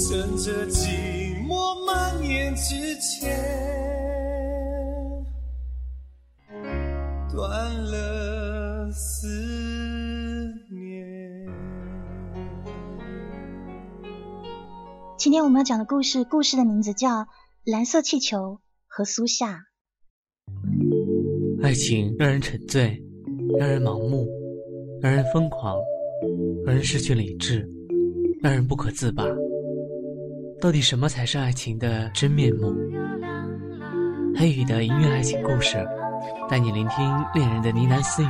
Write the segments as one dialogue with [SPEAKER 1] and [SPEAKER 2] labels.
[SPEAKER 1] 趁着寂寞蔓延之前，断了思念。
[SPEAKER 2] 今天我们要讲的故事，故事的名字叫《蓝色气球和苏夏》。
[SPEAKER 3] 爱情让人沉醉，让人盲目，让人疯狂，让人失去理智，让人不可自拔。到底什么才是爱情的真面目？黑羽的音乐爱情故事，带你聆听恋人的呢喃私语，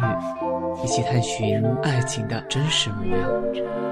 [SPEAKER 3] 一起探寻爱情的真实模样。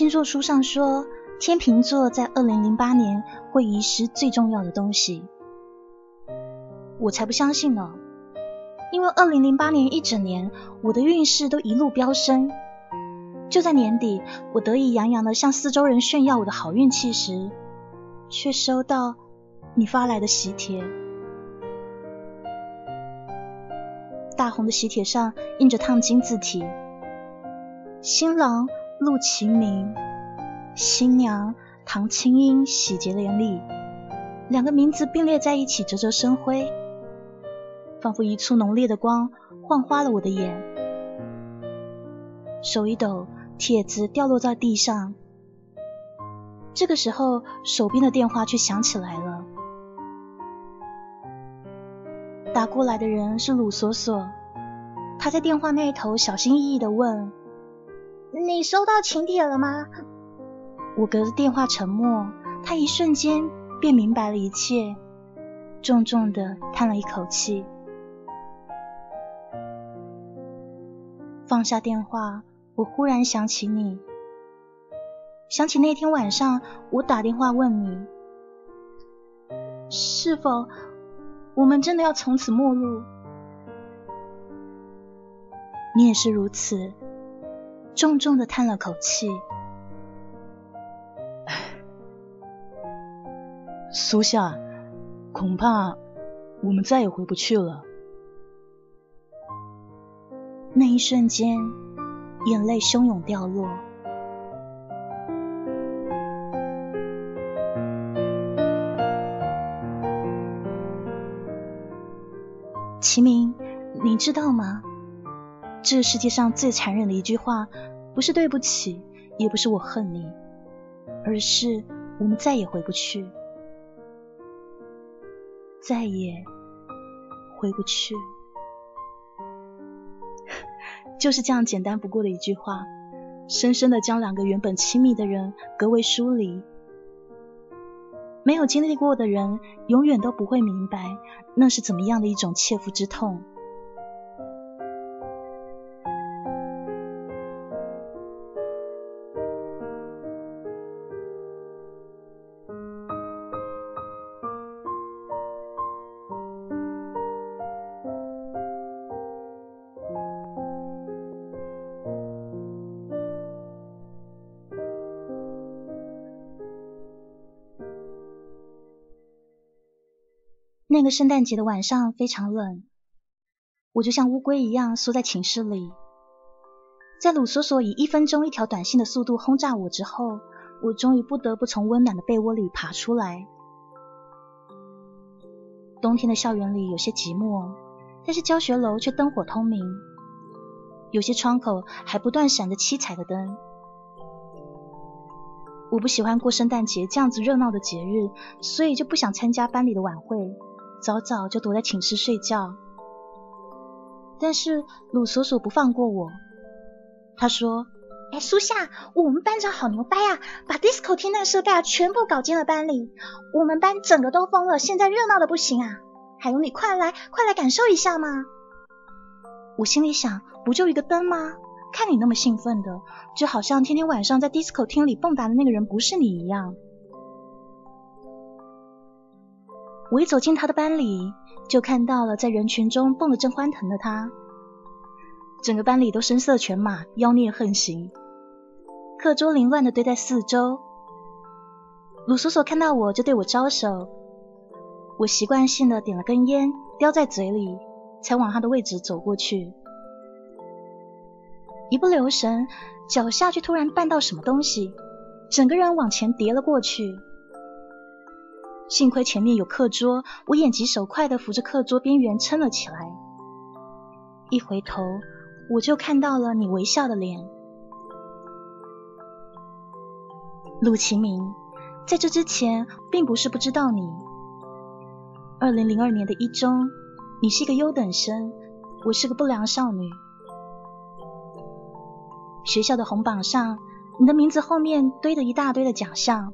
[SPEAKER 2] 星座书上说，天秤座在二零零八年会遗失最重要的东西。我才不相信呢！因为二零零八年一整年，我的运势都一路飙升。就在年底，我得意洋洋的向四周人炫耀我的好运气时，却收到你发来的喜帖。大红的喜帖上印着烫金字体：“新郎。”陆其明，新娘唐青音喜结连理，两个名字并列在一起，啧啧生辉，仿佛一簇浓烈的光晃花了我的眼。手一抖，帖子掉落在地上。这个时候，手边的电话却响起来了。打过来的人是鲁索索，他在电话那头小心翼翼的问。你收到请帖了吗？我隔着电话沉默，他一瞬间便明白了一切，重重的叹了一口气，放下电话。我忽然想起你，想起那天晚上我打电话问你，是否我们真的要从此陌路？你也是如此。重重的叹了口气，
[SPEAKER 4] 苏夏，恐怕我们再也回不去了。
[SPEAKER 2] 那一瞬间，眼泪汹涌掉落。齐明，你知道吗？这世界上最残忍的一句话，不是对不起，也不是我恨你，而是我们再也回不去，再也回不去。就是这样简单不过的一句话，深深的将两个原本亲密的人隔为疏离。没有经历过的人，永远都不会明白那是怎么样的一种切肤之痛。那个圣诞节的晚上非常冷，我就像乌龟一样缩在寝室里。在鲁索索以一分钟一条短信的速度轰炸我之后，我终于不得不从温暖的被窝里爬出来。冬天的校园里有些寂寞，但是教学楼却灯火通明，有些窗口还不断闪着七彩的灯。我不喜欢过圣诞节这样子热闹的节日，所以就不想参加班里的晚会。早早就躲在寝室睡觉，但是鲁索索不放过我。他说：“哎，苏夏，我们班长好牛掰啊，把 disco 天籁设备啊全部搞进了班里，我们班整个都疯了，现在热闹的不行啊！还有你，快来，快来感受一下嘛！”我心里想，不就一个灯吗？看你那么兴奋的，就好像天天晚上在 disco 厅里蹦跶的那个人不是你一样。我一走进他的班里，就看到了在人群中蹦得正欢腾的他。整个班里都声色犬马，妖孽横行，课桌凌乱的堆在四周。鲁索索看到我就对我招手，我习惯性的点了根烟，叼在嘴里，才往他的位置走过去。一不留神，脚下却突然绊到什么东西，整个人往前跌了过去。幸亏前面有课桌，我眼疾手快的扶着课桌边缘撑了起来。一回头，我就看到了你微笑的脸，陆其明。在这之前，并不是不知道你。二零零二年的一中，你是一个优等生，我是个不良少女。学校的红榜上，你的名字后面堆着一大堆的奖项。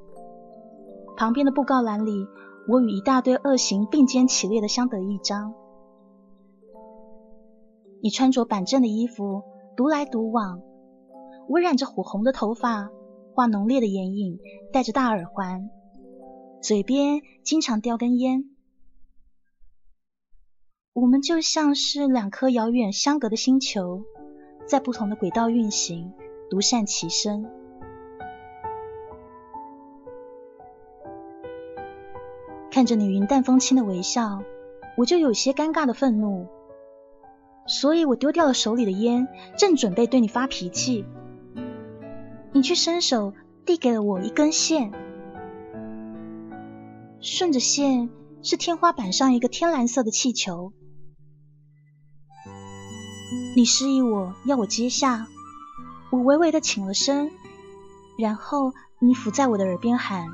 [SPEAKER 2] 旁边的布告栏里，我与一大堆恶行并肩起列的相得益彰。你穿着板正的衣服，独来独往。我染着火红的头发，画浓烈的眼影，戴着大耳环，嘴边经常叼根烟。我们就像是两颗遥远相隔的星球，在不同的轨道运行，独善其身。看着你云淡风轻的微笑，我就有些尴尬的愤怒，所以我丢掉了手里的烟，正准备对你发脾气，你却伸手递给了我一根线，顺着线是天花板上一个天蓝色的气球，你示意我要我接下，我微微的请了身，然后你伏在我的耳边喊：“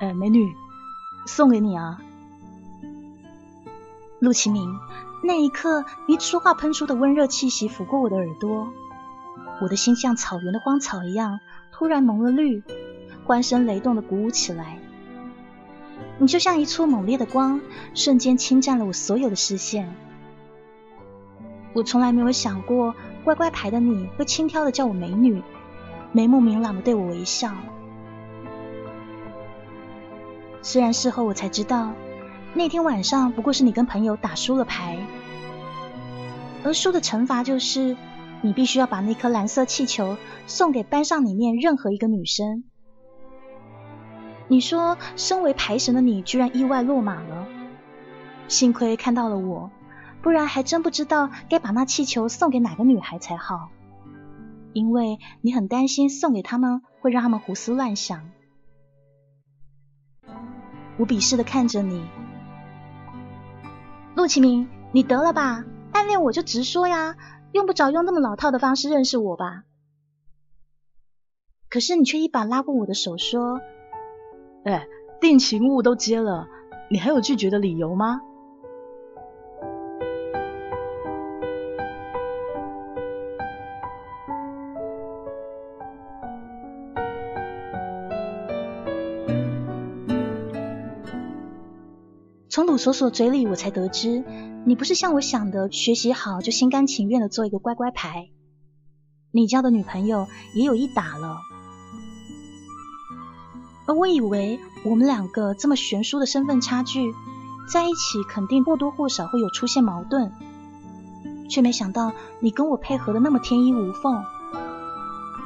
[SPEAKER 4] 呃，美女。”送给你啊，
[SPEAKER 2] 陆启明。那一刻，你说话喷出的温热气息拂过我的耳朵，我的心像草原的荒草一样，突然蒙了绿，欢声雷动的鼓舞起来。你就像一簇猛烈的光，瞬间侵占了我所有的视线。我从来没有想过，乖乖牌的你会轻佻的叫我美女，眉目明朗的对我微笑。虽然事后我才知道，那天晚上不过是你跟朋友打输了牌，而输的惩罚就是你必须要把那颗蓝色气球送给班上里面任何一个女生。你说，身为牌神的你居然意外落马了，幸亏看到了我，不然还真不知道该把那气球送给哪个女孩才好，因为你很担心送给他们会让他们胡思乱想。我鄙视的看着你，陆启明，你得了吧？暗恋我就直说呀，用不着用那么老套的方式认识我吧。可是你却一把拉过我的手，说：“
[SPEAKER 4] 哎，定情物都接了，你还有拒绝的理由吗？”
[SPEAKER 2] 从鲁索索嘴里，我才得知，你不是像我想的，学习好就心甘情愿的做一个乖乖牌。你交的女朋友也有一打了，而我以为我们两个这么悬殊的身份差距，在一起肯定或多或少会有出现矛盾，却没想到你跟我配合的那么天衣无缝。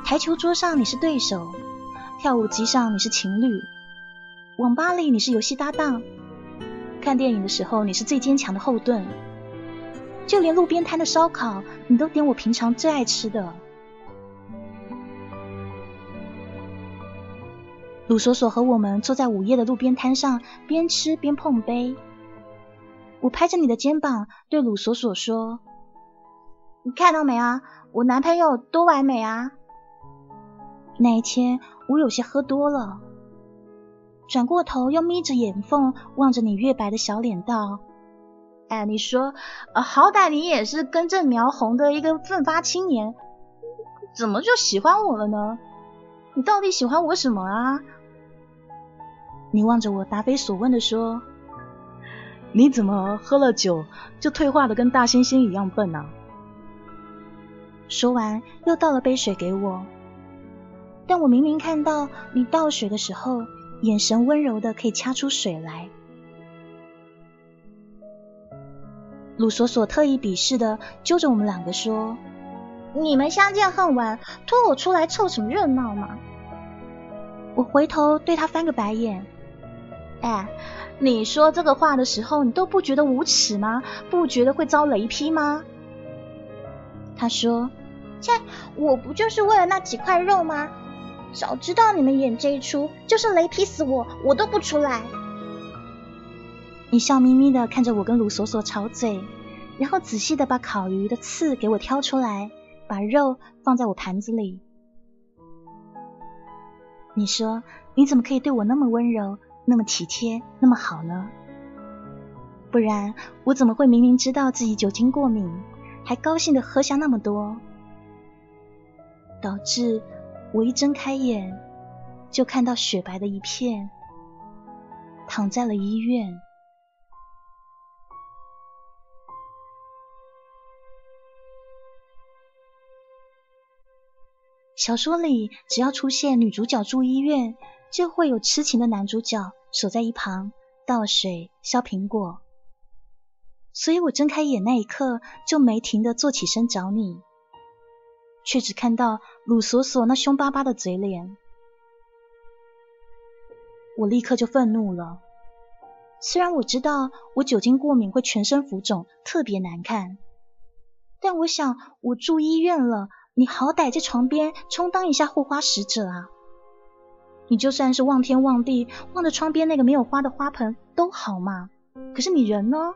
[SPEAKER 2] 台球桌上你是对手，跳舞机上你是情侣，网吧里你是游戏搭档。看电影的时候，你是最坚强的后盾。就连路边摊的烧烤，你都点我平常最爱吃的。鲁索索和我们坐在午夜的路边摊上，边吃边碰杯。我拍着你的肩膀，对鲁索索说：“你看到没啊？我男朋友多完美啊！”那一天，我有些喝多了。转过头，又眯着眼缝望着你月白的小脸，道：“哎，你说，好歹你也是根正苗红的一个奋发青年，怎么就喜欢我了呢？你到底喜欢我什么啊？”你望着我，答非所问的说：“
[SPEAKER 4] 你怎么喝了酒就退化的跟大猩猩一样笨啊？”
[SPEAKER 2] 说完，又倒了杯水给我，但我明明看到你倒水的时候。眼神温柔的，可以掐出水来。鲁索索特意鄙视的揪着我们两个说：“
[SPEAKER 5] 你们相见恨晚，拖我出来凑什么热闹嘛？”
[SPEAKER 2] 我回头对他翻个白眼：“
[SPEAKER 5] 哎，你说这个话的时候，你都不觉得无耻吗？不觉得会遭雷劈吗？”
[SPEAKER 2] 他说：“
[SPEAKER 5] 切，我不就是为了那几块肉吗？早知道你们演这一出，就是雷劈死我，我都不出来。”
[SPEAKER 2] 你笑眯眯的看着我跟卢索索吵嘴，然后仔细的把烤鱼的刺给我挑出来，把肉放在我盘子里。你说你怎么可以对我那么温柔，那么体贴，那么好呢？不然我怎么会明明知道自己酒精过敏，还高兴的喝下那么多，导致我一睁开眼就看到雪白的一片，躺在了医院。小说里，只要出现女主角住医院，就会有痴情的男主角守在一旁倒水、削苹果。所以我睁开眼那一刻，就没停的坐起身找你，却只看到鲁索索那凶巴巴的嘴脸。我立刻就愤怒了。虽然我知道我酒精过敏会全身浮肿，特别难看，但我想我住医院了。你好歹在床边充当一下护花使者啊！你就算是望天望地望着窗边那个没有花的花盆都好嘛。可是你人呢？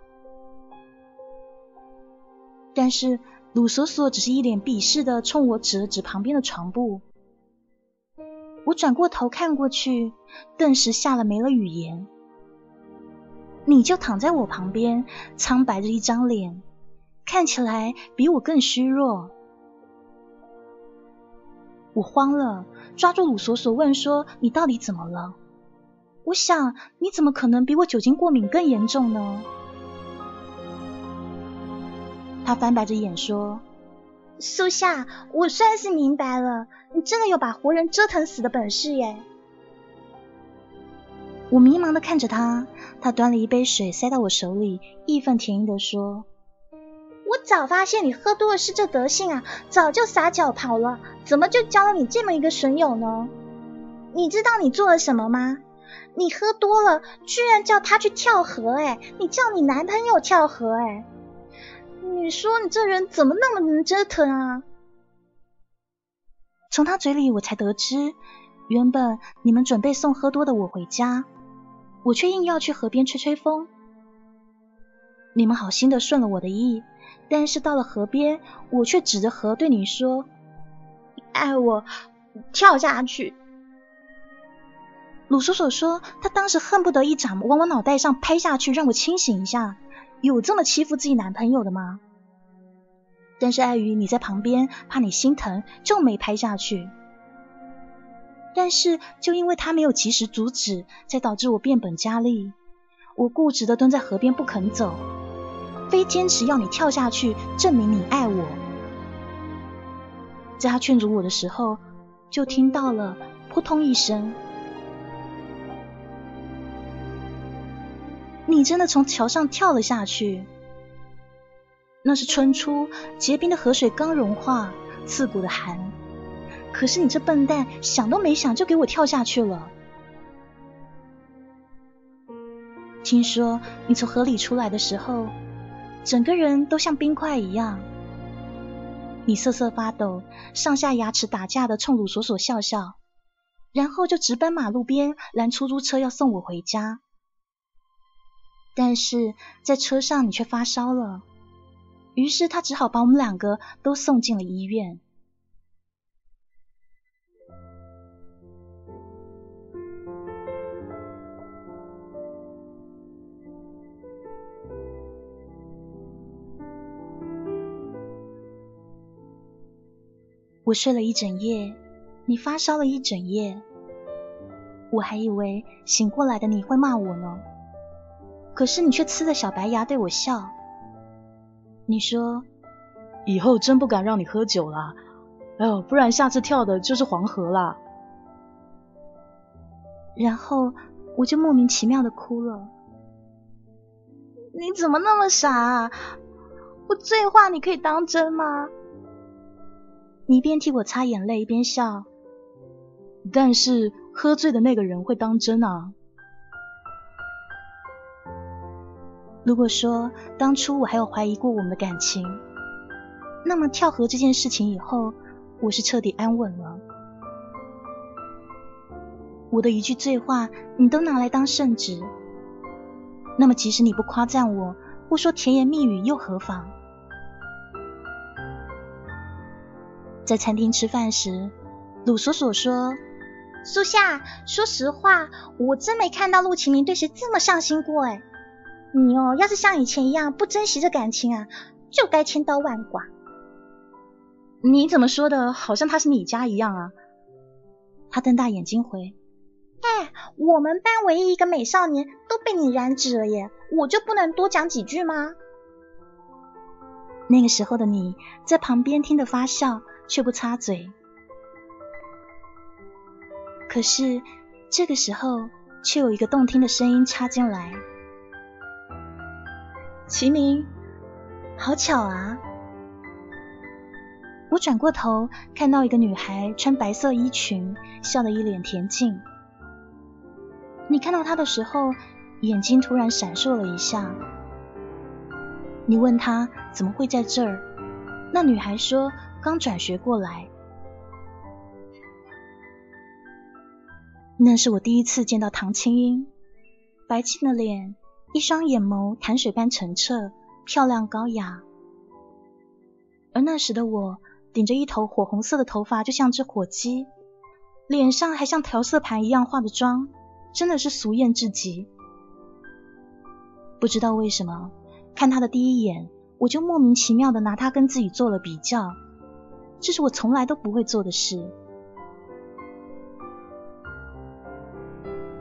[SPEAKER 2] 但是鲁索索只是一脸鄙视的冲我指了指旁边的床布。我转过头看过去，顿时吓了没了语言。你就躺在我旁边，苍白着一张脸，看起来比我更虚弱。我慌了，抓住鲁索索问说：“你到底怎么了？”我想，你怎么可能比我酒精过敏更严重呢？他翻白着眼说：“
[SPEAKER 5] 苏夏，我算是明白了，你真的有把活人折腾死的本事耶！”
[SPEAKER 2] 我迷茫的看着他，他端了一杯水塞到我手里，义愤填膺的说。
[SPEAKER 5] 我早发现你喝多了是这德性啊，早就撒脚跑了，怎么就交了你这么一个损友呢？你知道你做了什么吗？你喝多了，居然叫他去跳河，哎，你叫你男朋友跳河，哎，你说你这人怎么那么能折腾啊？
[SPEAKER 2] 从他嘴里我才得知，原本你们准备送喝多的我回家，我却硬要去河边吹吹风，你们好心的顺了我的意。但是到了河边，我却指着河对你说：“
[SPEAKER 5] 爱我，跳下去。”
[SPEAKER 2] 鲁叔叔说，他当时恨不得一掌往我脑袋上拍下去，让我清醒一下。有这么欺负自己男朋友的吗？但是碍于你在旁边，怕你心疼，就没拍下去。但是就因为他没有及时阻止，才导致我变本加厉。我固执的蹲在河边不肯走。非坚持要你跳下去，证明你爱我。在他劝阻我的时候，就听到了扑通一声，你真的从桥上跳了下去。那是春初结冰的河水刚融化，刺骨的寒。可是你这笨蛋，想都没想就给我跳下去了。听说你从河里出来的时候。整个人都像冰块一样，你瑟瑟发抖，上下牙齿打架的冲鲁索索笑笑，然后就直奔马路边拦出租车要送我回家。但是在车上你却发烧了，于是他只好把我们两个都送进了医院。我睡了一整夜，你发烧了一整夜，我还以为醒过来的你会骂我呢，可是你却呲着小白牙对我笑。你说
[SPEAKER 4] 以后真不敢让你喝酒了，哎呦，不然下次跳的就是黄河了。
[SPEAKER 2] 然后我就莫名其妙的哭了。
[SPEAKER 5] 你怎么那么傻？
[SPEAKER 2] 我醉话你可以当真吗？你一边替我擦眼泪，一边笑。
[SPEAKER 4] 但是喝醉的那个人会当真啊？
[SPEAKER 2] 如果说当初我还有怀疑过我们的感情，那么跳河这件事情以后，我是彻底安稳了。我的一句醉话，你都拿来当圣旨，那么即使你不夸赞我，不说甜言蜜语又何妨？在餐厅吃饭时，鲁索索说：“
[SPEAKER 5] 苏夏，说实话，我真没看到陆启明对谁这么上心过。哎，你哦，要是像以前一样不珍惜这感情啊，就该千刀万剐。
[SPEAKER 2] 你怎么说的？好像他是你家一样啊？”他瞪大眼睛回：“
[SPEAKER 5] 哎，我们班唯一一个美少年都被你染指了耶，我就不能多讲几句吗？”
[SPEAKER 2] 那个时候的你在旁边听得发笑。却不插嘴。可是这个时候，却有一个动听的声音插进来：“齐明，好巧啊！”我转过头，看到一个女孩穿白色衣裙，笑得一脸恬静。你看到她的时候，眼睛突然闪烁了一下。你问她怎么会在这儿？那女孩说。刚转学过来，那是我第一次见到唐青英，白净的脸，一双眼眸潭水般澄澈，漂亮高雅。而那时的我，顶着一头火红色的头发，就像只火鸡，脸上还像调色盘一样化的妆，真的是俗艳至极。不知道为什么，看他的第一眼，我就莫名其妙的拿他跟自己做了比较。这是我从来都不会做的事。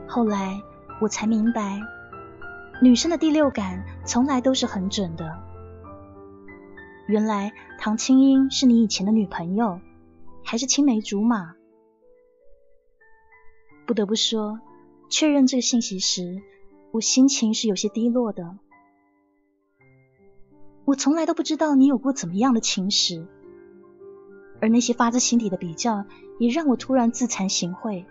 [SPEAKER 2] 后来我才明白，女生的第六感从来都是很准的。原来唐青英是你以前的女朋友，还是青梅竹马？不得不说，确认这个信息时，我心情是有些低落的。我从来都不知道你有过怎么样的情史。而那些发自心底的比较，也让我突然自惭形秽。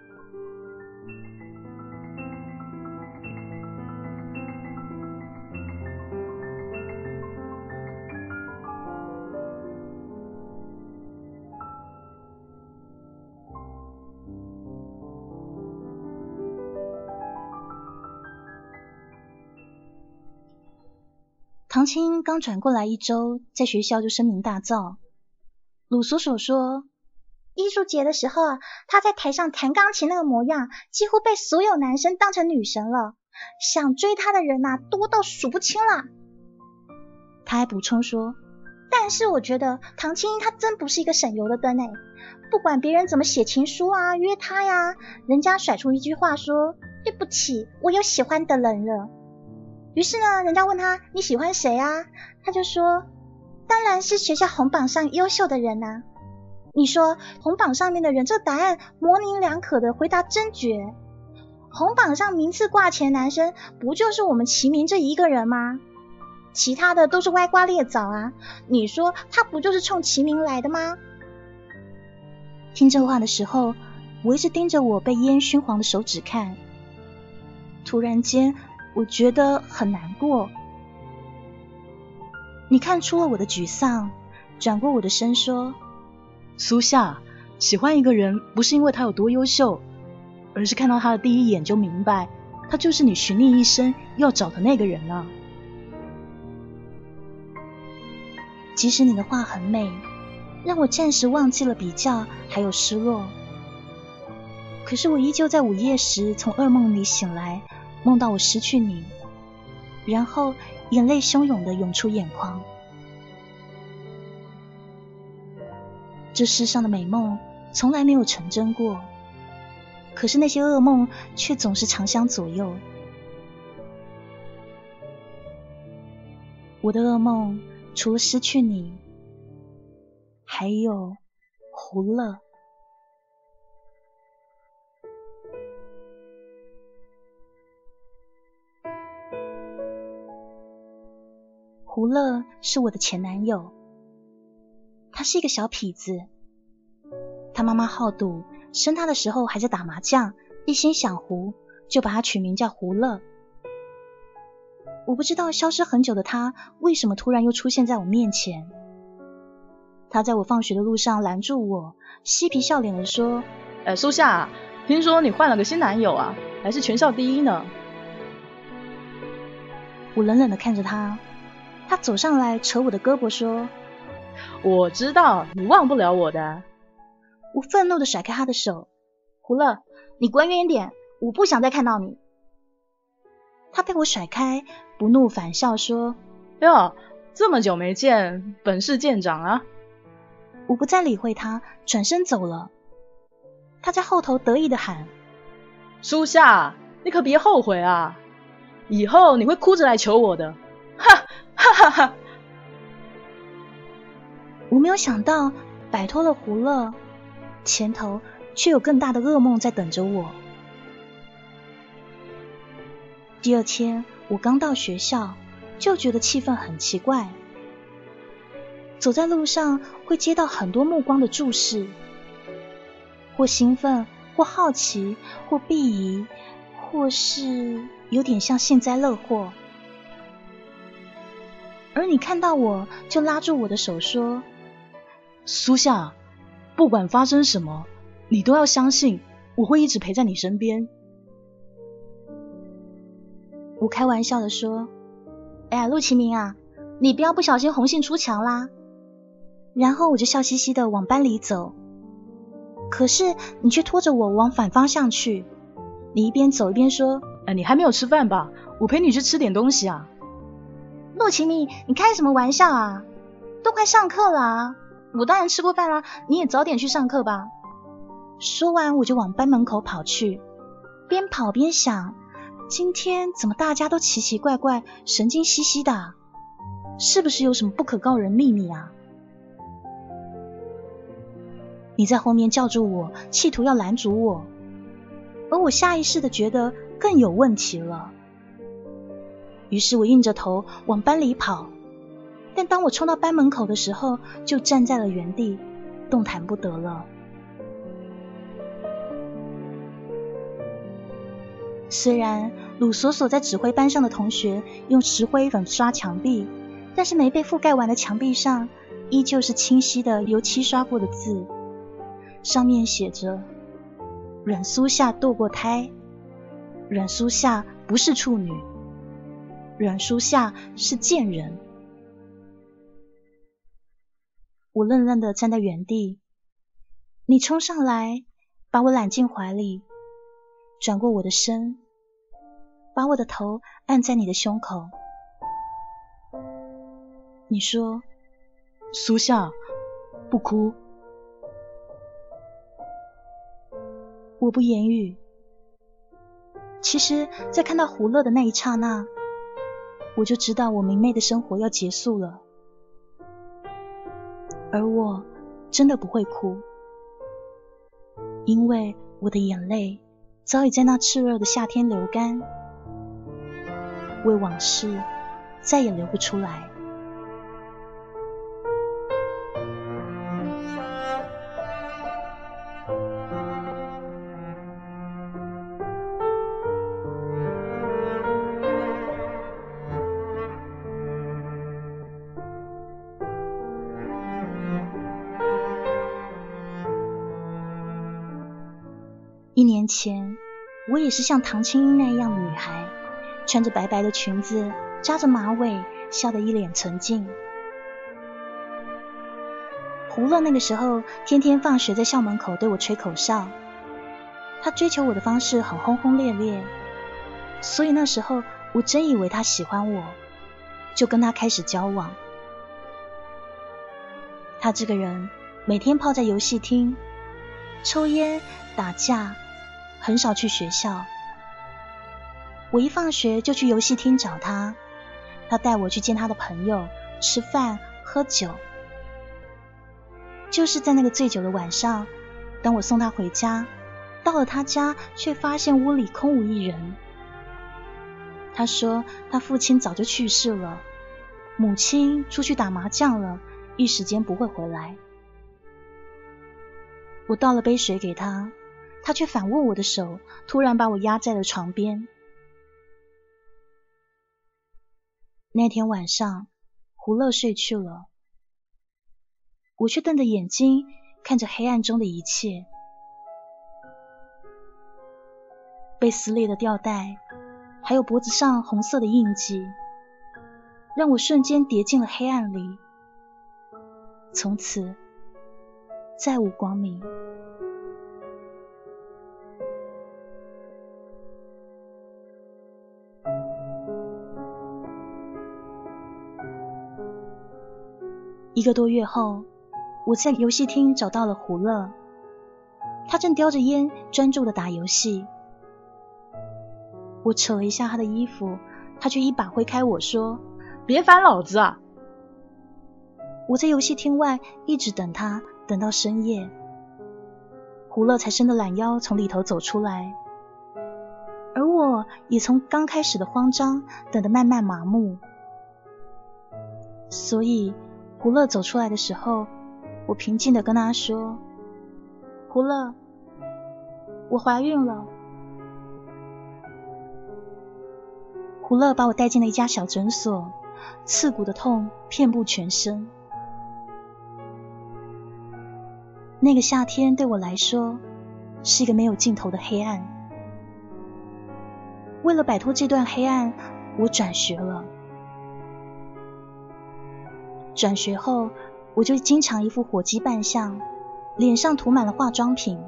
[SPEAKER 2] 唐青刚转过来一周，在学校就声名大噪。鲁叔叔说，
[SPEAKER 5] 艺术节的时候啊，他在台上弹钢琴那个模样，几乎被所有男生当成女神了，想追他的人呐，多到数不清了。
[SPEAKER 2] 他还补充说，
[SPEAKER 5] 但是我觉得唐青英她真不是一个省油的灯哎，不管别人怎么写情书啊，约她呀，人家甩出一句话说，对不起，我有喜欢的人了。于是呢，人家问他你喜欢谁啊，他就说。当然是学校红榜上优秀的人呐！你说红榜上面的人，这答案模棱两可的回答真绝。红榜上名次挂前男生，不就是我们齐明这一个人吗？其他的都是歪瓜裂枣啊！你说他不就是冲齐明来的吗？
[SPEAKER 2] 听这话的时候，我一直盯着我被烟熏黄的手指看。突然间，我觉得很难过。你看出了我的沮丧，转过我的身说：“
[SPEAKER 4] 苏夏，喜欢一个人不是因为他有多优秀，而是看到他的第一眼就明白，他就是你寻觅一生要找的那个人了。
[SPEAKER 2] 即使你的话很美，让我暂时忘记了比较还有失落，可是我依旧在午夜时从噩梦里醒来，梦到我失去你，然后。”眼泪汹涌的涌出眼眶，这世上的美梦从来没有成真过，可是那些噩梦却总是长相左右。我的噩梦除了失去你，还有胡乐。胡乐是我的前男友，他是一个小痞子。他妈妈好赌，生他的时候还在打麻将，一心想胡，就把他取名叫胡乐。我不知道消失很久的他为什么突然又出现在我面前。他在我放学的路上拦住我，嬉皮笑脸的说：“
[SPEAKER 4] 哎，苏夏，听说你换了个新男友啊，还是全校第一呢。”
[SPEAKER 2] 我冷冷的看着他，他走上来扯我的胳膊说：“
[SPEAKER 4] 我知道你忘不了我的。”
[SPEAKER 2] 我愤怒的甩开他的手：“胡乐，你滚远点，我不想再看到你。”他被我甩开，不怒反笑说：“
[SPEAKER 4] 哟，这么久没见，本事见长啊！”
[SPEAKER 2] 我不再理会他，转身走了。他在后头得意的喊：“
[SPEAKER 4] 苏夏，你可别后悔啊！以后你会哭着来求我的。”哈哈哈哈！
[SPEAKER 2] 我没有想到，摆脱了胡乐，前头却有更大的噩梦在等着我。第二天，我刚到学校，就觉得气氛很奇怪。走在路上，会接到很多目光的注视，或兴奋，或好奇，或鄙夷，或是有点像幸灾乐祸。而你看到我就拉住我的手说：“
[SPEAKER 4] 苏夏，不管发生什么，你都要相信我会一直陪在你身边。”
[SPEAKER 2] 我开玩笑的说：“哎呀，陆启明啊，你不要不小心红杏出墙啦。”然后我就笑嘻嘻的往班里走，可是你却拖着我往反方向去。你一边走一边说：“
[SPEAKER 4] 哎，你还没有吃饭吧？我陪你去吃点东西啊。”
[SPEAKER 2] 陆启明，你开什么玩笑啊？都快上课了啊！我当然吃过饭啦，你也早点去上课吧。说完我就往班门口跑去，边跑边想：今天怎么大家都奇奇怪怪、神经兮兮的？是不是有什么不可告人秘密啊？你在后面叫住我，企图要拦阻我，而我下意识的觉得更有问题了。于是我硬着头往班里跑，但当我冲到班门口的时候，就站在了原地，动弹不得了。虽然鲁索索在指挥班上的同学用石灰粉刷墙壁，但是没被覆盖完的墙壁上，依旧是清晰的油漆刷过的字。上面写着：“阮苏夏堕过胎，阮苏夏不是处女，阮苏夏是贱人。”我愣愣的站在原地，你冲上来，把我揽进怀里，转过我的身，把我的头按在你的胸口。你说：“
[SPEAKER 4] 苏夏，不哭。”
[SPEAKER 2] 我不言语。其实，在看到胡乐的那一刹那，我就知道我明媚的生活要结束了。而我真的不会哭，因为我的眼泪早已在那炽热的夏天流干，为往事再也流不出来。前，我也是像唐青英那样的女孩，穿着白白的裙子，扎着马尾，笑得一脸纯净。胡乐那个时候天天放学在校门口对我吹口哨，他追求我的方式很轰轰烈烈，所以那时候我真以为他喜欢我，就跟他开始交往。他这个人每天泡在游戏厅，抽烟打架。很少去学校，我一放学就去游戏厅找他，他带我去见他的朋友，吃饭喝酒。就是在那个醉酒的晚上，当我送他回家，到了他家，却发现屋里空无一人。他说他父亲早就去世了，母亲出去打麻将了，一时间不会回来。我倒了杯水给他，他却反握我的手，突然把我压在了床边。那天晚上，胡乐睡去了，我却瞪着眼睛看着黑暗中的一切。被撕裂的吊带，还有脖子上红色的印记，让我瞬间跌进了黑暗里，从此再无光明。一个多月后，我在游戏厅找到了胡乐，他正叼着烟，专注的打游戏。我扯了一下他的衣服，他却一把挥开我说：“
[SPEAKER 4] 别烦老子啊！”
[SPEAKER 2] 我在游戏厅外一直等他，等到深夜，胡乐才伸着懒腰从里头走出来，而我也从刚开始的慌张等得慢慢麻木。所以胡乐走出来的时候，我平静的跟他说：“胡乐，我怀孕了。”胡乐把我带进了一家小诊所，刺骨的痛遍布全身。那个夏天对我来说是一个没有尽头的黑暗。为了摆脱这段黑暗，我转学了。转学后，我就经常一副火鸡扮相，脸上涂满了化妆品，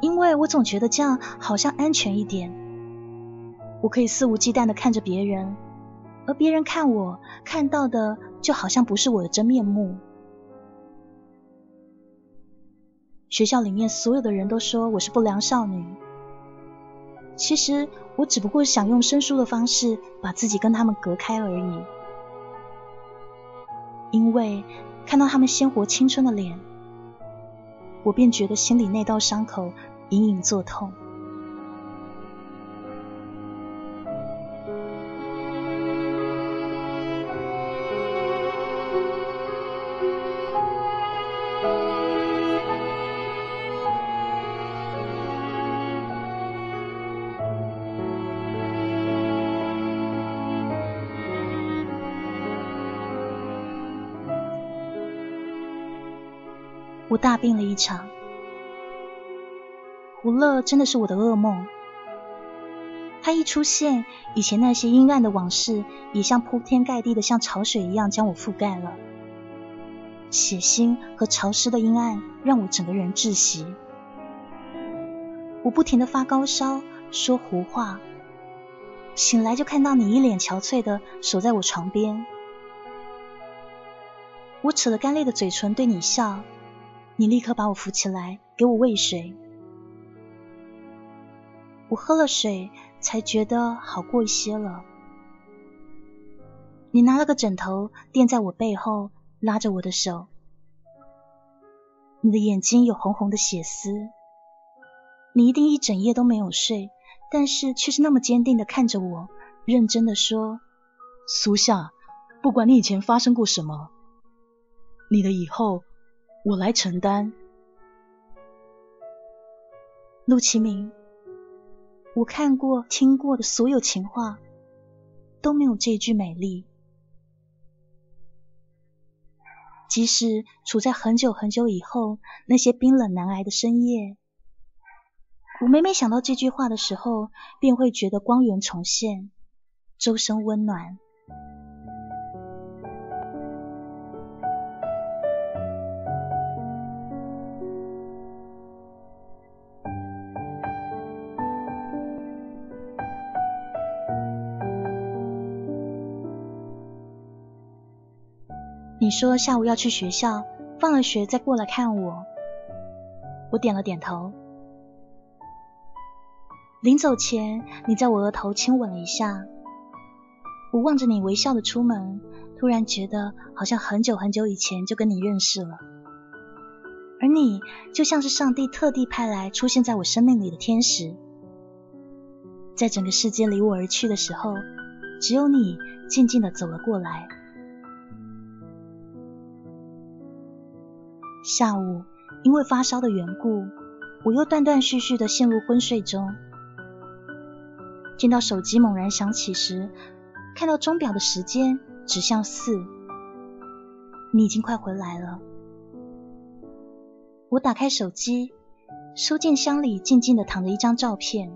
[SPEAKER 2] 因为我总觉得这样好像安全一点。我可以肆无忌惮的看着别人，而别人看我看到的就好像不是我的真面目。学校里面所有的人都说我是不良少女，其实我只不过想用生疏的方式把自己跟他们隔开而已。因为看到他们鲜活青春的脸，我便觉得心里那道伤口隐隐作痛。大病了一场，胡乐真的是我的噩梦。他一出现，以前那些阴暗的往事也像铺天盖地的，像潮水一样将我覆盖了。血腥和潮湿的阴暗让我整个人窒息。我不停的发高烧，说胡话，醒来就看到你一脸憔悴的守在我床边。我扯着干裂的嘴唇对你笑。你立刻把我扶起来，给我喂水。我喝了水，才觉得好过一些了。你拿了个枕头垫在我背后，拉着我的手。你的眼睛有红红的血丝。你一定一整夜都没有睡，但是却是那么坚定的看着我，认真的说：“
[SPEAKER 4] 苏夏，不管你以前发生过什么，你的以后。”我来承担，
[SPEAKER 2] 陆启明，我看过、听过的所有情话，都没有这句美丽。即使处在很久很久以后，那些冰冷难挨的深夜，我每每想到这句话的时候，便会觉得光源重现，周身温暖。你说下午要去学校，放了学再过来看我。我点了点头。临走前，你在我额头亲吻了一下。我望着你微笑的出门，突然觉得好像很久很久以前就跟你认识了。而你就像是上帝特地派来出现在我生命里的天使，在整个世界离我而去的时候，只有你静静的走了过来。下午因为发烧的缘故，我又断断续续的陷入昏睡中。见到手机猛然响起时，看到钟表的时间指向四，你已经快回来了。我打开手机，收件箱里静静的躺着一张照片。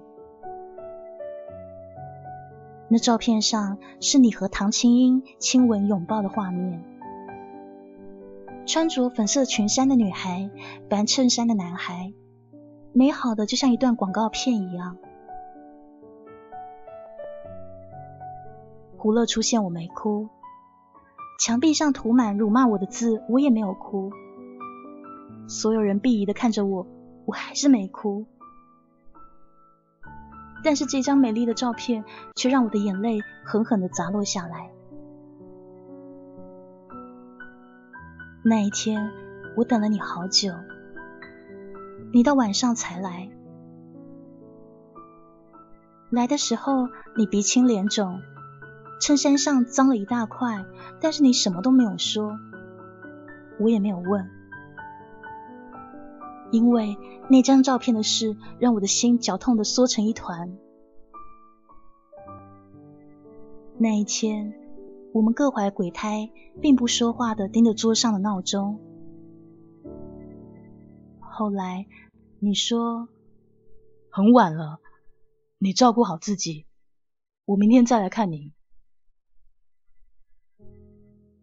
[SPEAKER 2] 那照片上是你和唐青英亲吻拥抱的画面。穿着粉色裙衫的女孩，白衬衫的男孩，美好的就像一段广告片一样。胡乐出现，我没哭；墙壁上涂满辱骂我的字，我也没有哭。所有人鄙夷的看着我，我还是没哭。但是这张美丽的照片却让我的眼泪狠狠的砸落下来。那一天，我等了你好久，你到晚上才来。来的时候，你鼻青脸肿。衬衫上脏了一大块，但是你什么都没有说，我也没有问，因为那张照片的事让我的心绞痛的缩成一团。那一天，我们各怀鬼胎，并不说话的盯着桌上的闹钟。后来你说
[SPEAKER 4] 很晚了，你照顾好自己，我明天再来看你。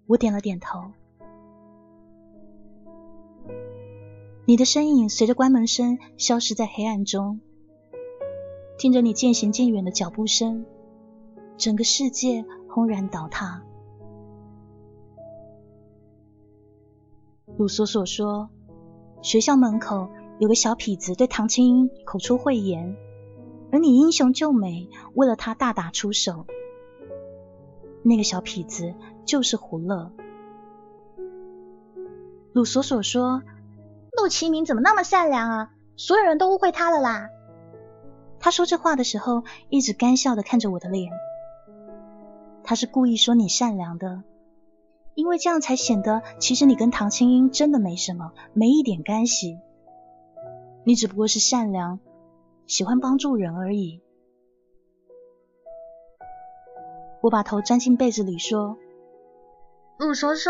[SPEAKER 2] 我点了点头，你的身影随着关门声消失在黑暗中。听着你渐行渐远的脚步声，整个世界轰然倒塌。鲁索索说，学校门口有个小痞子对唐青英口出秽言，而你英雄救美，为了他大打出手。那个小痞子就是胡乐。鲁索索说：“
[SPEAKER 5] 陆其明怎么那么善良啊？所有人都误会他了啦。”
[SPEAKER 2] 他说这话的时候，一直干笑的看着我的脸。他是故意说你善良的，因为这样才显得其实你跟唐青英真的没什么，没一点干系。你只不过是善良，喜欢帮助人而已。我把头钻进被子里说：“
[SPEAKER 5] 鲁叔叔，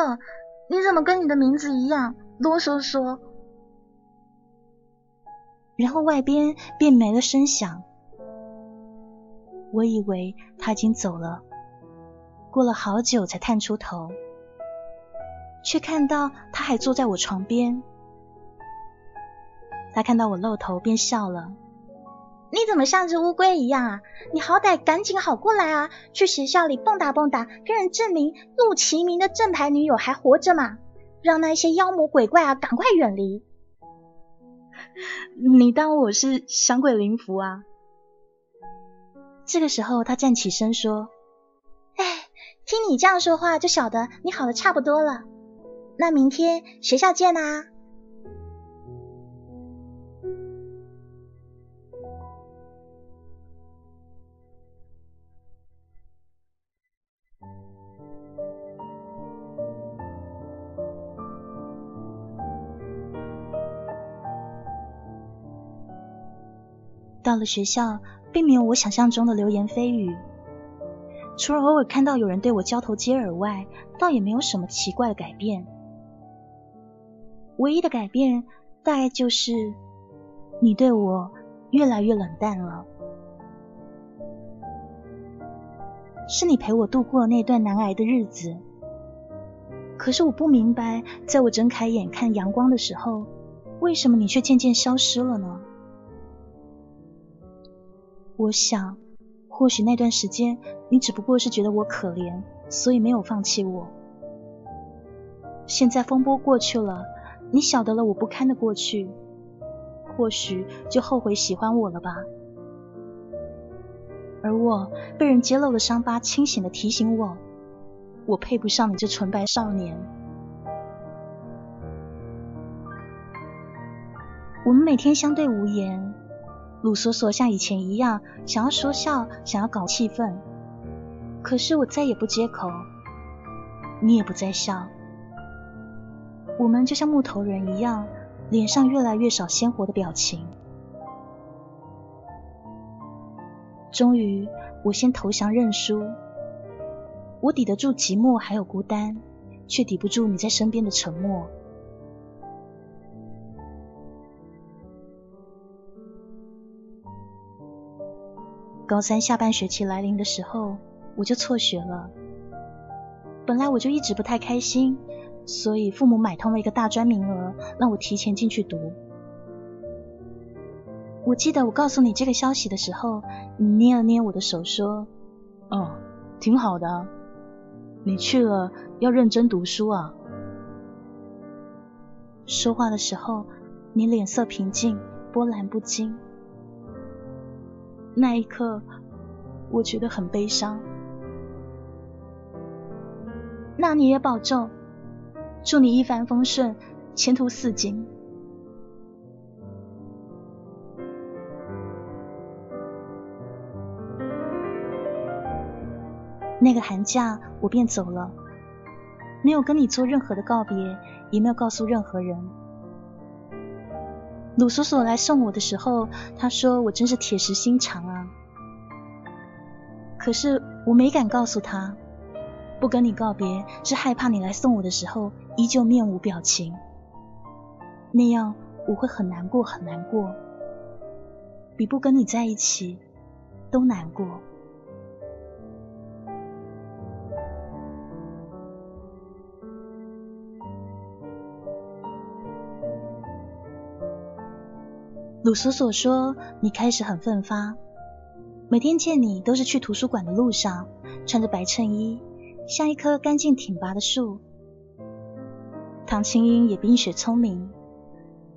[SPEAKER 5] 你怎么跟你的名字一样啰嗦嗦？”
[SPEAKER 2] 然后外边便没了声响。我以为他已经走了，过了好久才探出头，却看到他还坐在我床边。他看到我露头，便笑了。
[SPEAKER 5] 你怎么像只乌龟一样啊？你好歹赶紧好过来啊！去学校里蹦跶蹦跶，跟人证明陆其明的正牌女友还活着嘛！让那些妖魔鬼怪啊赶快远离！
[SPEAKER 2] 你当我是降鬼灵符啊？这个时候，他站起身说：“，
[SPEAKER 5] 听你这样说话，就晓得你好的差不多了。那明天学校见啊！”
[SPEAKER 2] 到了学校，并没有我想象中的流言蜚语，除了偶尔看到有人对我交头接耳外，倒也没有什么奇怪的改变。唯一的改变，大概就是你对我越来越冷淡了。是你陪我度过那段难挨的日子，可是我不明白，在我睁开眼看阳光的时候，为什么你却渐渐消失了呢？我想，或许那段时间你只不过是觉得我可怜，所以没有放弃我。现在风波过去了，你晓得了我不堪的过去，或许就后悔喜欢我了吧。而我被人揭露的伤疤，清醒的提醒我，我配不上你这纯白少年。我们每天相对无言。鲁索索像以前一样，想要说笑，想要搞气氛。可是我再也不接口，你也不再笑，我们就像木头人一样，脸上越来越少鲜活的表情。终于，我先投降认输。我抵得住寂寞还有孤单，却抵不住你在身边的沉默。高三下半学期来临的时候，我就辍学了。本来我就一直不太开心，所以父母买通了一个大专名额，让我提前进去读。我记得我告诉你这个消息的时候，你捏了捏我的手，说：“
[SPEAKER 4] 哦，挺好的。”你去了要认真读书啊！
[SPEAKER 2] 说话的时候，你脸色平静，波澜不惊。那一刻，我觉得很悲伤。那你也保重，祝你一帆风顺，前途似锦。那个寒假，我便走了，没有跟你做任何的告别，也没有告诉任何人。鲁索索来送我的时候，他说我真是铁石心肠啊。可是我没敢告诉他，不跟你告别，是害怕你来送我的时候依旧面无表情，那样我会很难过，很难过，比不跟你在一起都难过。鲁索索说：“你开始很奋发，每天见你都是去图书馆的路上，穿着白衬衣，像一棵干净挺拔的树。唐青英也冰雪聪明，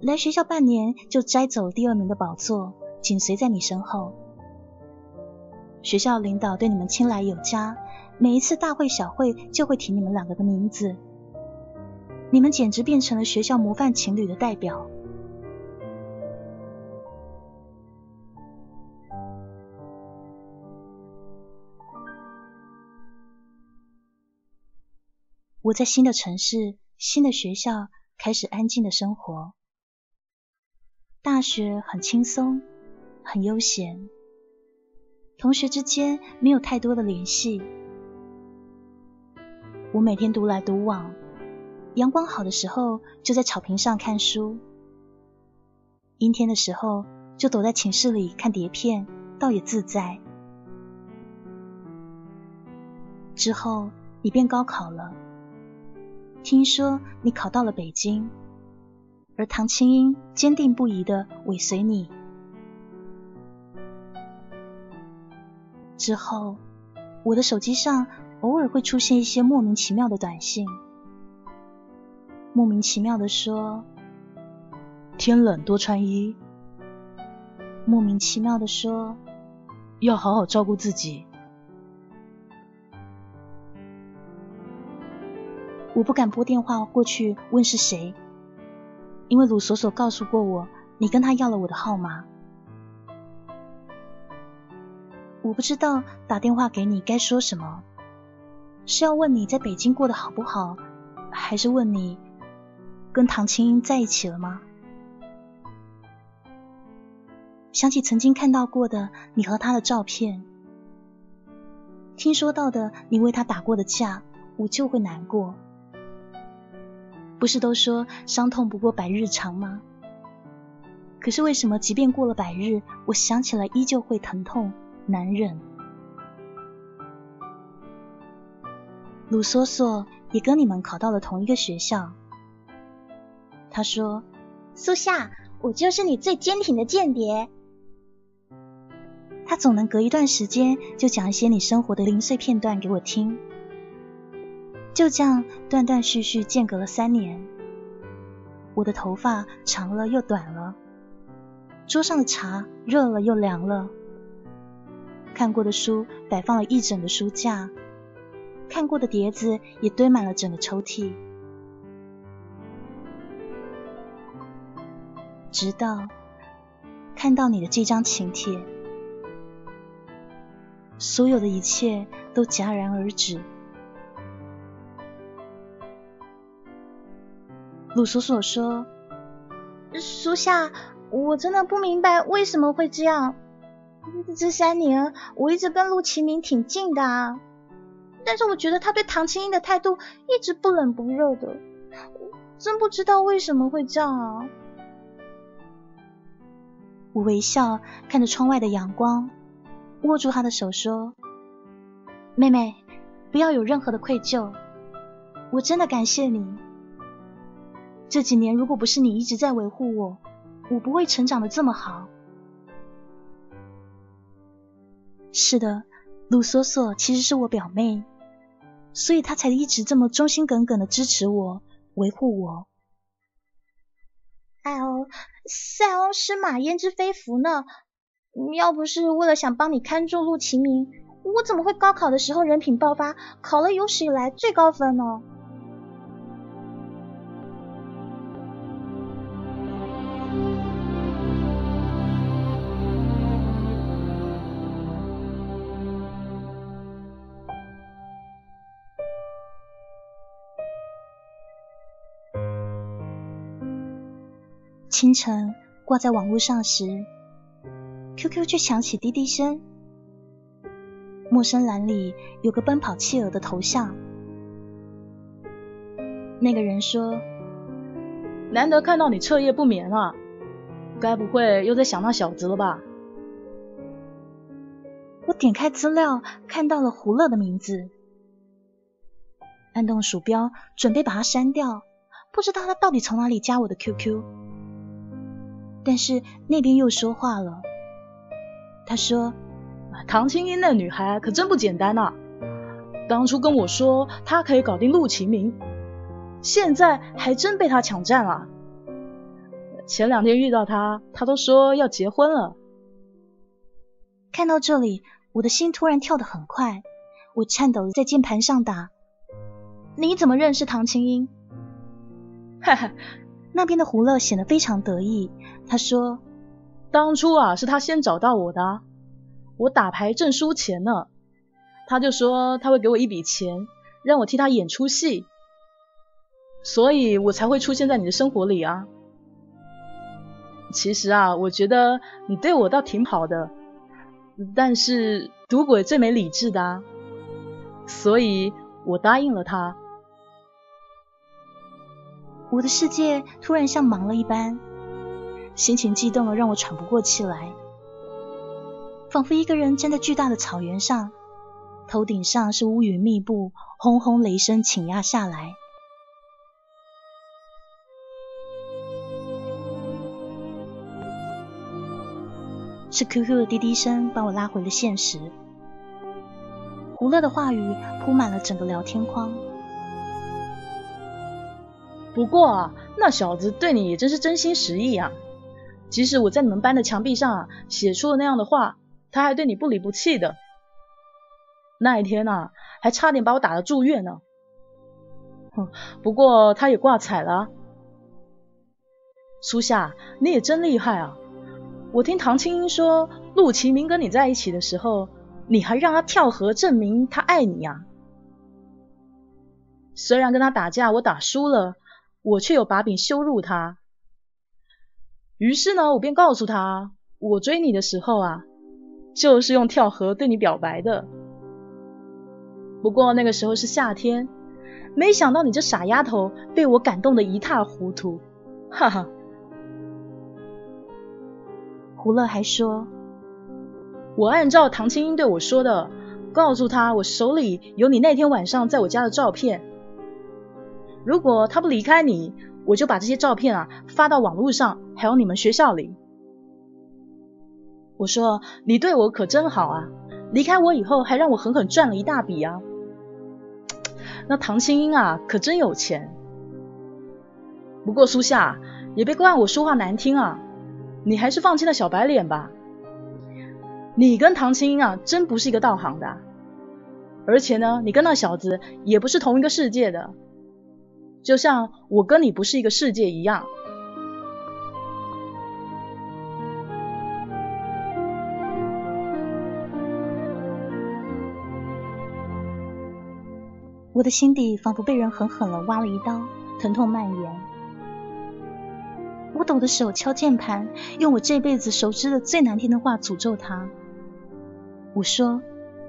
[SPEAKER 2] 来学校半年就摘走第二名的宝座，紧随在你身后。学校领导对你们青睐有加，每一次大会小会就会提你们两个的名字，你们简直变成了学校模范情侣的代表。”我在新的城市、新的学校开始安静的生活。大学很轻松，很悠闲，同学之间没有太多的联系。我每天独来独往，阳光好的时候就在草坪上看书，阴天的时候就躲在寝室里看碟片，倒也自在。之后你便高考了。听说你考到了北京，而唐青英坚定不移的尾随你。之后，我的手机上偶尔会出现一些莫名其妙的短信，莫名其妙的说：“
[SPEAKER 4] 天冷多穿衣。”
[SPEAKER 2] 莫名其妙的说：“
[SPEAKER 4] 要好好照顾自己。”
[SPEAKER 2] 我不敢拨电话过去问是谁，因为鲁索索告诉过我，你跟他要了我的号码。我不知道打电话给你该说什么，是要问你在北京过得好不好，还是问你跟唐青英在一起了吗？想起曾经看到过的你和他的照片，听说到的你为他打过的架，我就会难过。不是都说伤痛不过百日长吗？可是为什么即便过了百日，我想起来依旧会疼痛难忍？鲁索索也跟你们考到了同一个学校。他说：“
[SPEAKER 5] 苏夏，我就是你最坚挺的间谍。”
[SPEAKER 2] 他总能隔一段时间就讲一些你生活的零碎片段给我听。就这样断断续续间隔了三年，我的头发长了又短了，桌上的茶热了又凉了，看过的书摆放了一整个书架，看过的碟子也堆满了整个抽屉，直到看到你的这张请帖，所有的一切都戛然而止。鲁索索说：“
[SPEAKER 5] 属下，我真的不明白为什么会这样。这三年，我一直跟陆启明挺近的啊，但是我觉得他对唐青英的态度一直不冷不热的，真不知道为什么会这样啊。”
[SPEAKER 2] 我微笑看着窗外的阳光，握住他的手说：“妹妹，不要有任何的愧疚，我真的感谢你。这几年如果不是你一直在维护我，我不会成长的这么好。”是的，鲁索索其实是我表妹，所以她才一直这么忠心耿耿的支持我、维护我。
[SPEAKER 5] 哎呦！塞翁失马焉知非福呢？要不是为了想帮你看住陆其明，我怎么会高考的时候人品爆发，考了有史以来最高分呢？
[SPEAKER 2] 清晨挂在网络上时，QQ 却响起滴滴声。陌生栏里有个奔跑企鹅的头像。那个人说：“
[SPEAKER 4] 难得看到你彻夜不眠啊，该不会又在想那小子了吧？”
[SPEAKER 2] 我点开资料，看到了胡乐的名字，按动鼠标准备把他删掉，不知道他到底从哪里加我的 QQ。但是那边又说话了，他说：“
[SPEAKER 4] 唐青英那女孩可真不简单呐，当初跟我说她可以搞定陆启明，现在还真被她抢占了。前两天遇到她，她都说要结婚了。”
[SPEAKER 2] 看到这里，我的心突然跳得很快，我颤抖的在键盘上打：“你怎么认识唐青英？”
[SPEAKER 4] 哈哈。
[SPEAKER 2] 那边的胡乐显得非常得意。他说：“
[SPEAKER 4] 当初啊，是他先找到我的。我打牌正输钱呢，他就说他会给我一笔钱，让我替他演出戏，所以我才会出现在你的生活里啊。其实啊，我觉得你对我倒挺好的，但是赌鬼最没理智的，所以我答应了他。”
[SPEAKER 2] 我的世界突然像忙了一般，心情激动的让我喘不过气来，仿佛一个人站在巨大的草原上，头顶上是乌云密布，轰轰雷声倾压下来。是 QQ 的滴滴声把我拉回了现实，胡乐的话语铺满了整个聊天框。
[SPEAKER 4] 不过啊，那小子对你也真是真心实意啊！即使我在你们班的墙壁上啊写出了那样的话，他还对你不离不弃的。那一天呐，还差点把我打了住院呢。哼，不过他也挂彩了。苏夏，你也真厉害啊！我听唐青英说，陆启明跟你在一起的时候，你还让他跳河证明他爱你呀。虽然跟他打架我打输了。我却有把柄羞辱他，于是呢，我便告诉他，我追你的时候啊，就是用跳河对你表白的。不过那个时候是夏天，没想到你这傻丫头被我感动的一塌糊涂，哈哈。
[SPEAKER 2] 胡乐还说，
[SPEAKER 4] 我按照唐青英对我说的，告诉他我手里有你那天晚上在我家的照片。如果他不离开你，我就把这些照片啊发到网络上，还有你们学校里。我说你对我可真好啊，离开我以后还让我狠狠赚了一大笔啊。那唐青英啊可真有钱。不过苏夏也别怪我说话难听啊，你还是放弃了小白脸吧。你跟唐青英啊真不是一个道行的，而且呢，你跟那小子也不是同一个世界的。就像我跟你不是一个世界一样。
[SPEAKER 2] 我的心底仿佛被人狠狠的挖了一刀，疼痛蔓延。我抖的手敲键盘，用我这辈子熟知的最难听的话诅咒他。我说：“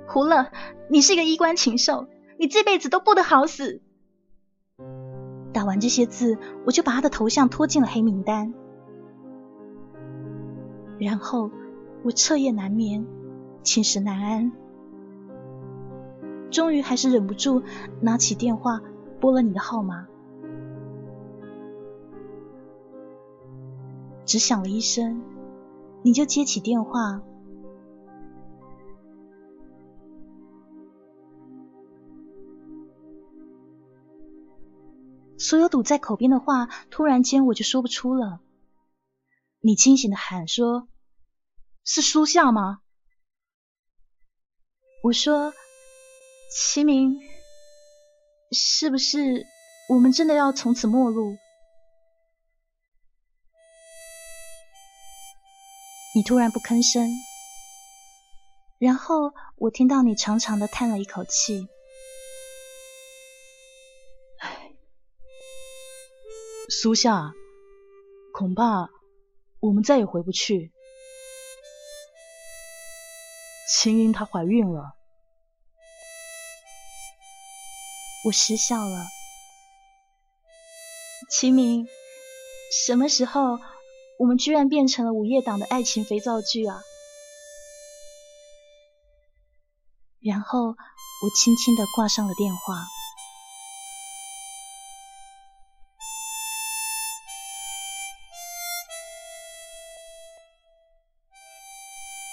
[SPEAKER 5] 胡乐，你是一个衣冠禽兽，你这辈子都不得好死。”
[SPEAKER 2] 打完这些字，我就把他的头像拖进了黑名单。然后我彻夜难眠，寝食难安。终于还是忍不住拿起电话拨了你的号码，只响了一声，你就接起电话。所有堵在口边的话，突然间我就说不出了。你清醒的喊说：“是苏夏吗？”我说。齐明，是不是我们真的要从此陌路？你突然不吭声，然后我听到你长长的叹了一口气。苏夏，恐怕我们再也回不去。青音她怀孕了。我失笑了，秦明，什么时候我们居然变成了午夜档的爱情肥皂剧啊？然后我轻轻的挂上了电话。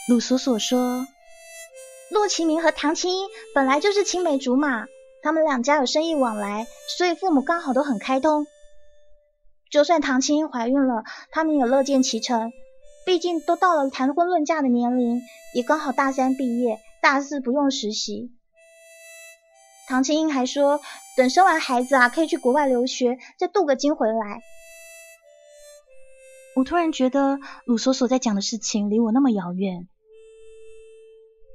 [SPEAKER 2] 鲁索索说，
[SPEAKER 5] 骆其明和唐青英本来就是青梅竹马。他们两家有生意往来，所以父母刚好都很开通。就算唐青英怀孕了，他们也乐见其成。毕竟都到了谈婚论嫁的年龄，也刚好大三毕业，大四不用实习。唐青英还说，等生完孩子啊，可以去国外留学，再镀个金回来。
[SPEAKER 2] 我突然觉得鲁索索在讲的事情离我那么遥远。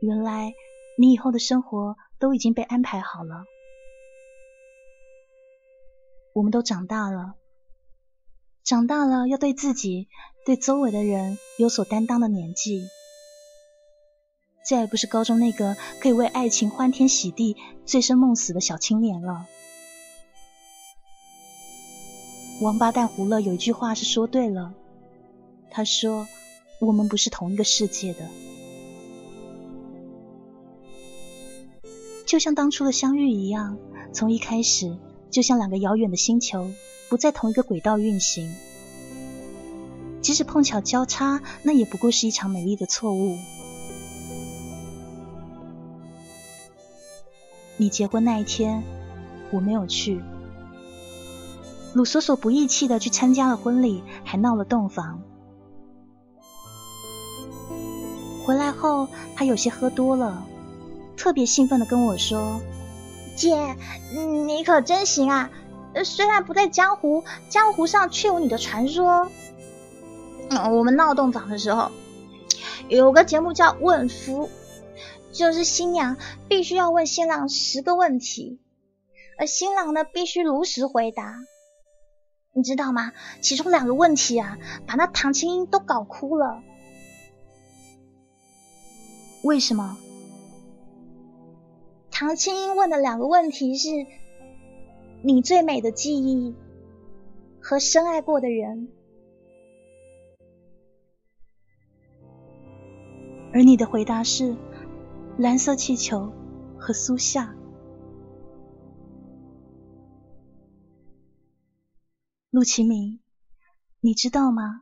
[SPEAKER 2] 原来你以后的生活都已经被安排好了。我们都长大了，长大了要对自己、对周围的人有所担当的年纪，再也不是高中那个可以为爱情欢天喜地、醉生梦死的小青年了。王八蛋胡乐有一句话是说对了，他说：“我们不是同一个世界的。”就像当初的相遇一样，从一开始。就像两个遥远的星球不在同一个轨道运行，即使碰巧交叉，那也不过是一场美丽的错误。你结婚那一天，我没有去。鲁索索不义气的去参加了婚礼，还闹了洞房。回来后，他有些喝多了，特别兴奋的跟我说。
[SPEAKER 5] 姐，你可真行啊！虽然不在江湖，江湖上却有你的传说。嗯，我们闹洞房的时候，有个节目叫《问夫》，就是新娘必须要问新郎十个问题，而新郎呢必须如实回答。你知道吗？其中两个问题啊，把那唐青英都搞哭了。
[SPEAKER 2] 为什么？
[SPEAKER 5] 唐青英问的两个问题是：你最美的记忆和深爱过的人，
[SPEAKER 2] 而你的回答是蓝色气球和苏夏。陆启明，你知道吗？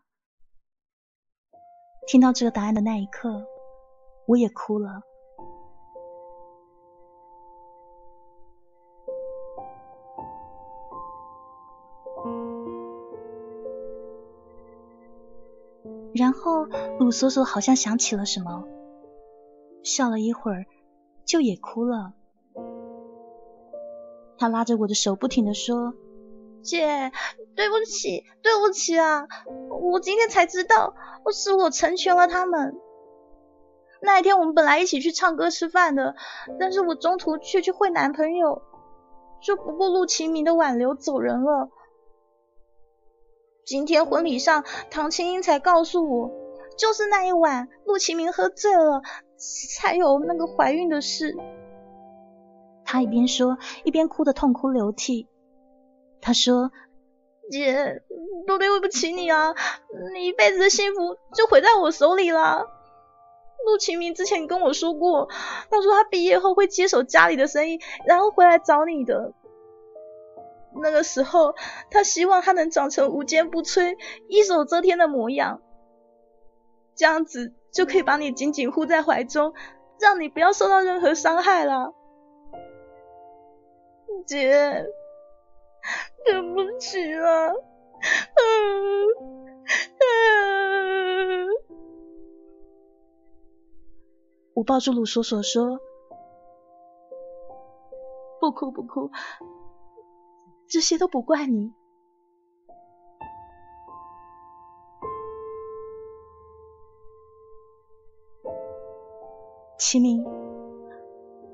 [SPEAKER 2] 听到这个答案的那一刻，我也哭了。然后鲁索索好像想起了什么，笑了一会儿，就也哭了。他拉着我的手，不停的说：“
[SPEAKER 5] 姐，对不起，对不起啊！我今天才知道，是我成全了他们。那一天我们本来一起去唱歌吃饭的，但是我中途却去会男朋友，就不顾陆启明的挽留走人了。今天婚礼上，唐青英才告诉我，就是那一晚陆启明喝醉了，才有那个怀孕的事。
[SPEAKER 2] 他一边说，一边哭得痛哭流涕。他说：“
[SPEAKER 5] 姐，都对不起你啊，你一辈子的幸福就毁在我手里了。”陆启明之前跟我说过，他说他毕业后会接手家里的生意，然后回来找你的。那个时候，他希望他能长成无坚不摧、一手遮天的模样，这样子就可以把你紧紧护在怀中，让你不要受到任何伤害了。姐，对不起了，嗯
[SPEAKER 2] 嗯。我抱住鲁索索说：“不哭不哭。”这些都不怪你，齐明。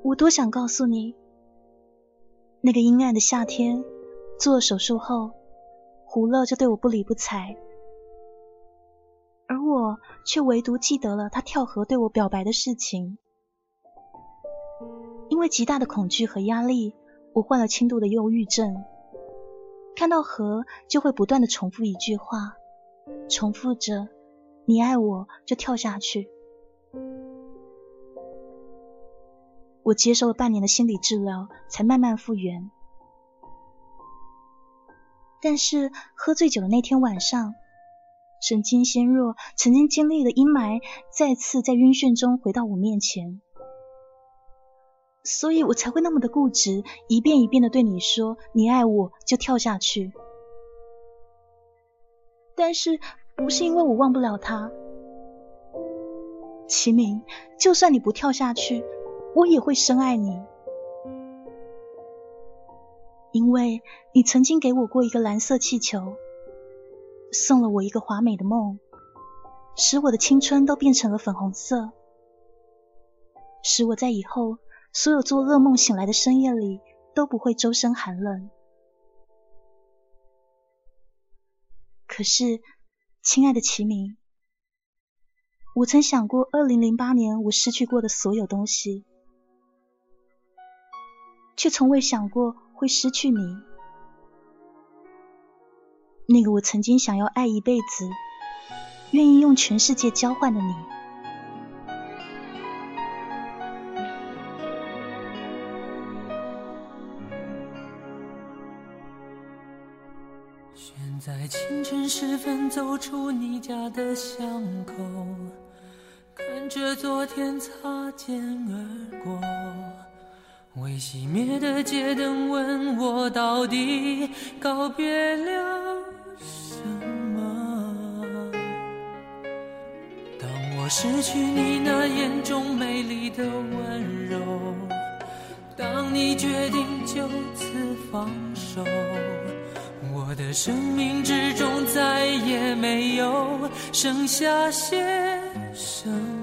[SPEAKER 2] 我多想告诉你，那个阴暗的夏天，做了手术后，胡乐就对我不理不睬，而我却唯独记得了他跳河对我表白的事情。因为极大的恐惧和压力，我患了轻度的忧郁症。看到河，就会不断的重复一句话，重复着“你爱我就跳下去”。我接受了半年的心理治疗，才慢慢复原。但是喝醉酒的那天晚上，神经纤弱、曾经经历的阴霾，再次在晕眩中回到我面前。所以我才会那么的固执，一遍一遍的对你说你爱我就跳下去。但是不是因为我忘不了他，齐明，就算你不跳下去，我也会深爱你，因为你曾经给我过一个蓝色气球，送了我一个华美的梦，使我的青春都变成了粉红色，使我在以后。所有做噩梦醒来的深夜里都不会周身寒冷。可是，亲爱的齐明，我曾想过，二零零八年我失去过的所有东西，却从未想过会失去你。那个我曾经想要爱一辈子、愿意用全世界交换的你。
[SPEAKER 6] 在清晨时分走出你家的巷口，看着昨天擦肩而过，未熄灭的街灯问我到底告别了什么？当我失去你那眼中美丽的温柔，当你决定就此放手。我的生命之中再也没有剩下些什么，